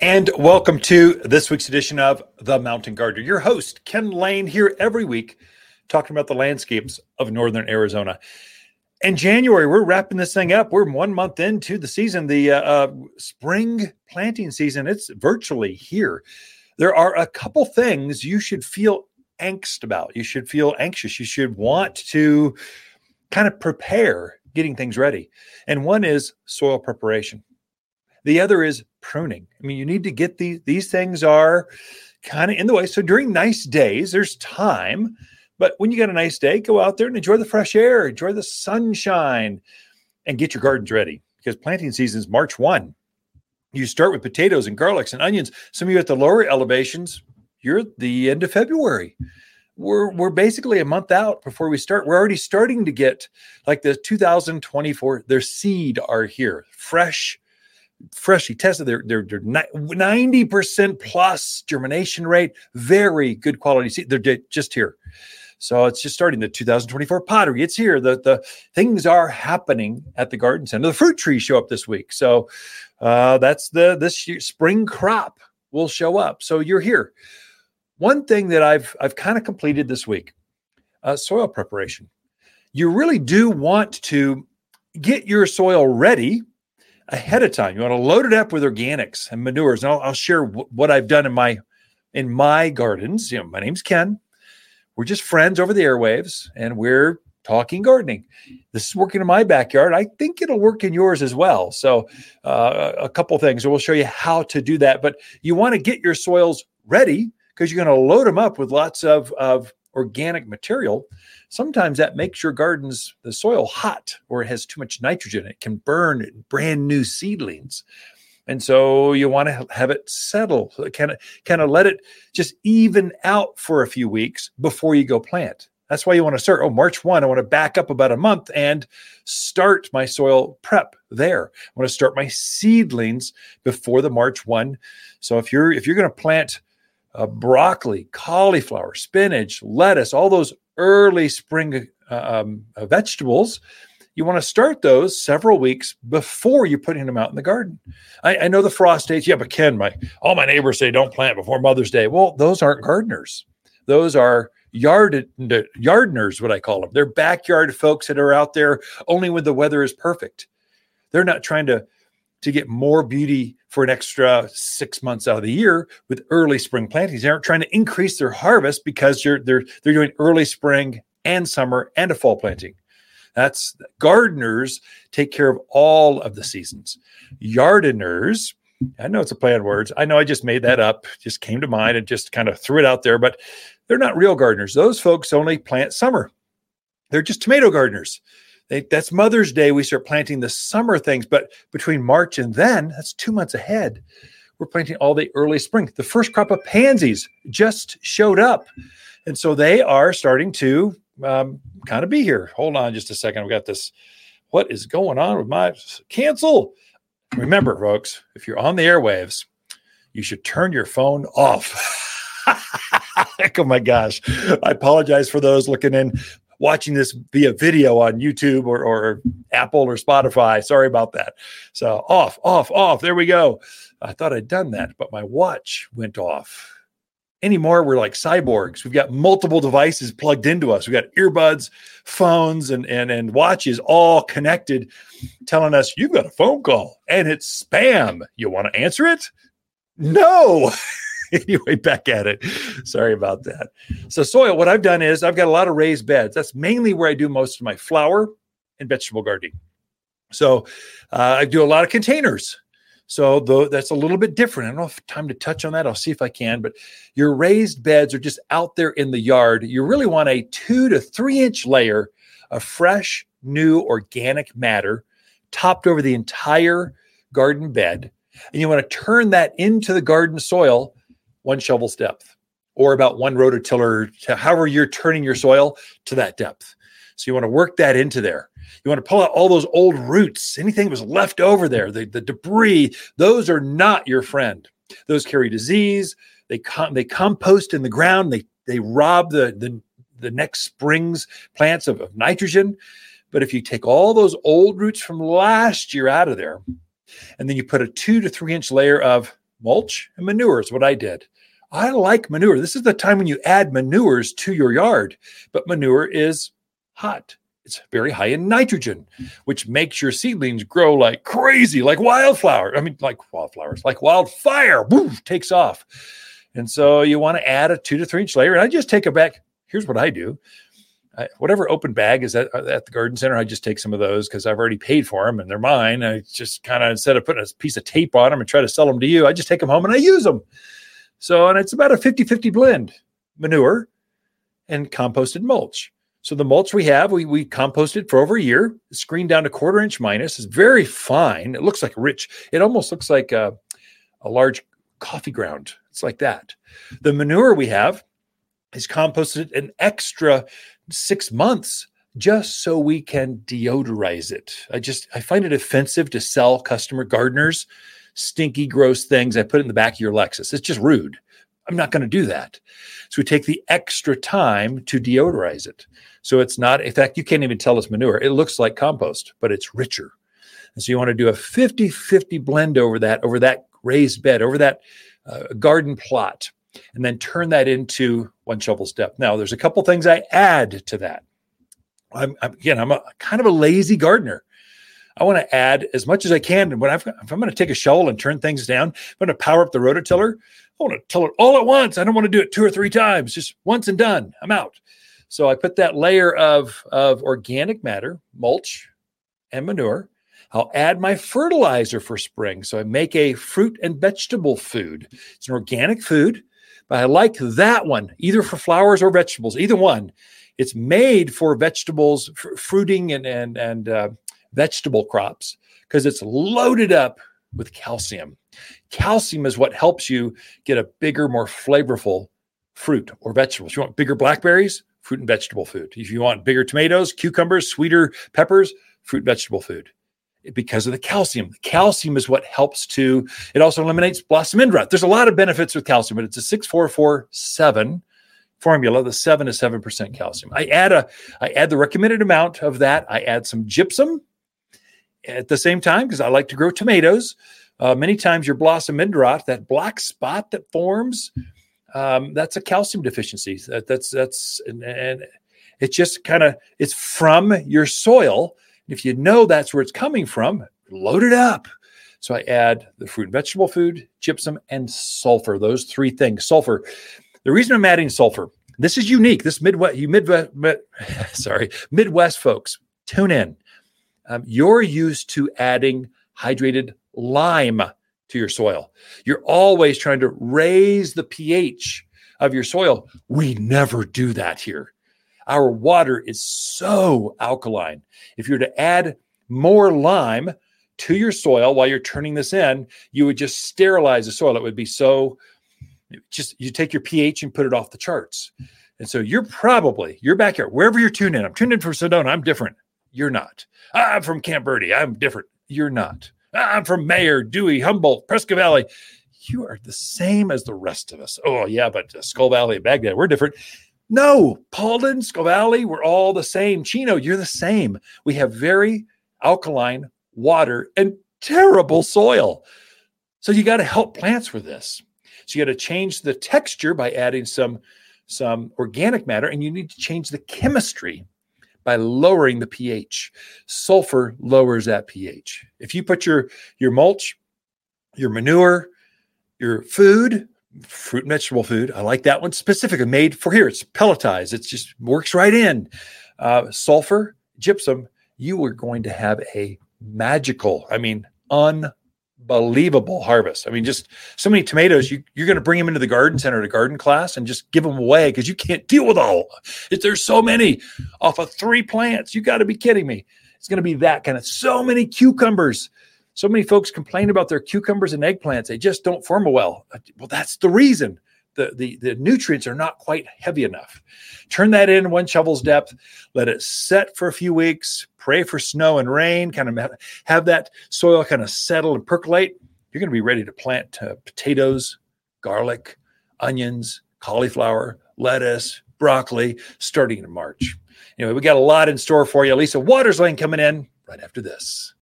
And welcome to this week's edition of The Mountain Gardener. Your host, Ken Lain, here every week talking about the landscapes of northern Arizona. In January, we're wrapping this thing up. We're one month into the season, the uh, uh, spring planting season. It's virtually here. There are a couple things you should feel angst about. You should feel anxious. You should want to kind of prepare getting things ready. And one is soil preparation. The other is pruning. I mean, you need to get these, these things are kind of in the way. So during nice days, there's time. But when you got a nice day, go out there and enjoy the fresh air, enjoy the sunshine, and get your gardens ready because planting season is March 1. You start with potatoes and garlics and onions. Some of you at the lower elevations, you're at the end of February. We're, we're basically a month out before we start. We're already starting to get like the 2024, their seed are here, fresh freshly tested. They're they're, they're 90% plus germination rate, very good quality seed. They're just here. So it's just starting the 2024 pottery. It's here. The the things are happening at the garden center. The fruit trees show up this week. So uh, that's the this year, spring crop will show up. So you're here. One thing that I've I've kind of completed this week, uh, soil preparation. You really do want to get your soil ready ahead of time. You want to load it up with organics and manures. And I'll, I'll share w- what I've done in my in my gardens. You know, my name's Ken. We're just friends over the airwaves, and we're talking gardening. This is working in my backyard. I think it'll work in yours as well. So, uh, a couple things. We'll show you how to do that. But you want to get your soils ready because you're going to load them up with lots of, of organic material, sometimes that makes your gardens, the soil hot or it has too much nitrogen. It can burn brand new seedlings. And so you want to have it settle, kind of kind of let it just even out for a few weeks before you go plant. That's why you want to start. Oh, March 1, I want to back up about a month and start my soil prep there. I want to start my seedlings before the March 1. So if you're if you're going to plant uh, broccoli, cauliflower, spinach, lettuce, all those early spring uh, um, uh, vegetables, you want to start those several weeks before you're putting them out in the garden. I, I, know the frost dates. Yeah, but Ken, my all my neighbors say don't plant before Mother's Day. Well, those aren't gardeners. Those are yard gardeners, what I call them. They're backyard folks that are out there only when the weather is perfect. They're not trying to to get more beauty for an extra six months out of the year with early spring plantings. They aren't trying to increase their harvest because you're, they're they're doing early spring and summer and a fall planting. That's gardeners take care of all of the seasons. Yardiners, I know it's a play on words. I know I just made that up, just came to mind and just kind of threw it out there, but they're not real gardeners. Those folks only plant summer. They're just tomato gardeners. They, that's Mother's Day. We start planting the summer things, but between March and then, that's two months ahead. We're planting all the early spring. The first crop of pansies just showed up. And so they are starting to um, kind of be here. Hold on just a second. We got this. What is going on with my cancel? Remember, folks, if you're on the airwaves, you should turn your phone off. oh my gosh. I apologize for those looking in watching this via video on YouTube or, or Apple or Spotify. Sorry about that. So off, off, off. There we go. I thought I'd done that, but my watch went off. Anymore, we're like cyborgs. We've got multiple devices plugged into us. We've got earbuds, phones, and and and watches all connected, telling us you've got a phone call and it's spam. You want to answer it? No. anyway, back at it. Sorry about that. So, soil, what I've done is I've got a lot of raised beds. That's mainly where I do most of my flower and vegetable gardening. So, uh, I do a lot of containers. So, though that's a little bit different. I don't if time to touch on that. I'll see if I can. But your raised beds are just out there in the yard. You really want a two to three inch layer of fresh, new organic matter topped over the entire garden bed. And you want to turn that into the garden soil one shovel's depth or about one rototiller, however you're turning your soil to that depth. So you want to work that into there. You want to pull out all those old roots, anything that was left over there, the, the debris, those are not your friend. Those carry disease. They com- they compost in the ground. They they rob the the, the next spring's plants of, of nitrogen. But if you take all those old roots from last year out of there, and then you put a two to three inch layer of mulch and manure is what I did. I like manure. This is the time when you add manures to your yard, but manure is hot. It's very high in nitrogen, which makes your seedlings grow like crazy, like wildflower. I mean, like wildflowers, like wildfire, boom, takes off. And so you want to add a two to three inch layer. And I just take a back. Here's what I do. I, whatever open bag is at, at the garden center, I just take some of those because I've already paid for them and they're mine. I just kind of, instead of putting a piece of tape on them and try to sell them to you, I just take them home and I use them. So, and it's about a 50 50 blend manure and composted mulch. So the mulch we have, we, we composted for over a year, screened down to quarter inch minus. It's very fine. It looks like rich. It almost looks like a, a large coffee ground. It's like that. The manure we have is composted an extra six months just so we can deodorize it. I just I find it offensive to sell customer gardeners stinky, gross things I put in the back of your Lexus. It's just rude. I'm not going to do that. So we take the extra time to deodorize it. So it's not, in fact, you can't even tell it's manure. It looks like compost, but it's richer. And so you want to do a 50 50 blend over that, over that raised bed, over that uh, garden plot, and then turn that into one shovel's depth. Now, there's a couple things I add to that. I'm, I'm again, I'm a kind of a lazy gardener. I want to add as much as I can. And when I've, if I'm going to take a shovel and turn things down, I'm going to power up the rototiller. I want to till it all at once. I don't want to do it two or three times, just once and done. I'm out. So I put that layer of, of organic matter, mulch, and manure. I'll add my fertilizer for spring. So I make a fruit and vegetable food. It's an organic food, but I like that one, either for flowers or vegetables, either one. It's made for vegetables, f- fruiting and and and uh, vegetable crops because it's loaded up with calcium. Calcium is what helps you get a bigger, more flavorful fruit or vegetables. You want bigger blackberries, fruit and vegetable food. If you want bigger tomatoes, cucumbers, sweeter peppers, fruit vegetable food. Because of the calcium. The calcium is what helps to, it also eliminates blossom end rot. There's a lot of benefits with calcium, but it's a 6447 formula. The seven is 7% calcium. I add a, I add the recommended amount of that. I add some gypsum at the same time because I like to grow tomatoes. Uh, many times your blossom end rot, that black spot that forms, um, that's a calcium deficiency. That, that's that's and, and it just kind of it's from your soil. If you know that's where it's coming from, load it up. So I add the fruit and vegetable food, gypsum, and sulfur. Those three things. Sulfur. The reason I'm adding sulfur, this is unique. This Midwest, you Midwest, sorry, Midwest folks, tune in um, you're used to adding hydrated lime to your soil. You're always trying to raise the pH of your soil. We never do that here. Our water is so alkaline. If you were to add more lime to your soil while you're turning this in, you would just sterilize the soil. It would be so just you take your pH and put it off the charts. And so you're probably your backyard, wherever you're tuned in. I'm tuned in for Sedona. I'm different. You're not. I'm from Camp Verde. I'm different. You're not. I'm from Mayer, Dewey, Humboldt, Prescott Valley. You are the same as the rest of us. Oh, yeah, but uh, Skull Valley, and Bagdad, we're different. No, Paulden, Skull Valley, we're all the same. Chino, you're the same. We have very alkaline water and terrible soil. So you got to help plants with this. So you got to change the texture by adding some some organic matter and you need to change the chemistry by lowering the pH. Sulfur lowers that pH. If you put your your mulch, your manure, your food, fruit and vegetable food, I like that one specifically made for here. It's pelletized. It just works right in. Uh, sulfur, gypsum, you are going to have a magical, I mean, un unbelievable harvest. I mean, just so many tomatoes. You, you're going to bring them into the garden center to garden class and just give them away because you can't deal with all. If there's so many off of three plants, you got to be kidding me. It's going to be that kind of so many cucumbers. So many folks complain about their cucumbers and eggplants. They just don't form well. Well, that's the reason the, the, the nutrients are not quite heavy enough. Turn that in one shovel's depth, let it set for a few weeks, pray for snow and rain, kind of have that soil kind of settle and percolate. You're going to be ready to plant uh, potatoes, garlic, onions, cauliflower, lettuce, broccoli starting in March. Anyway, we got a lot in store for you. Lisa Watters Lain coming in right after this.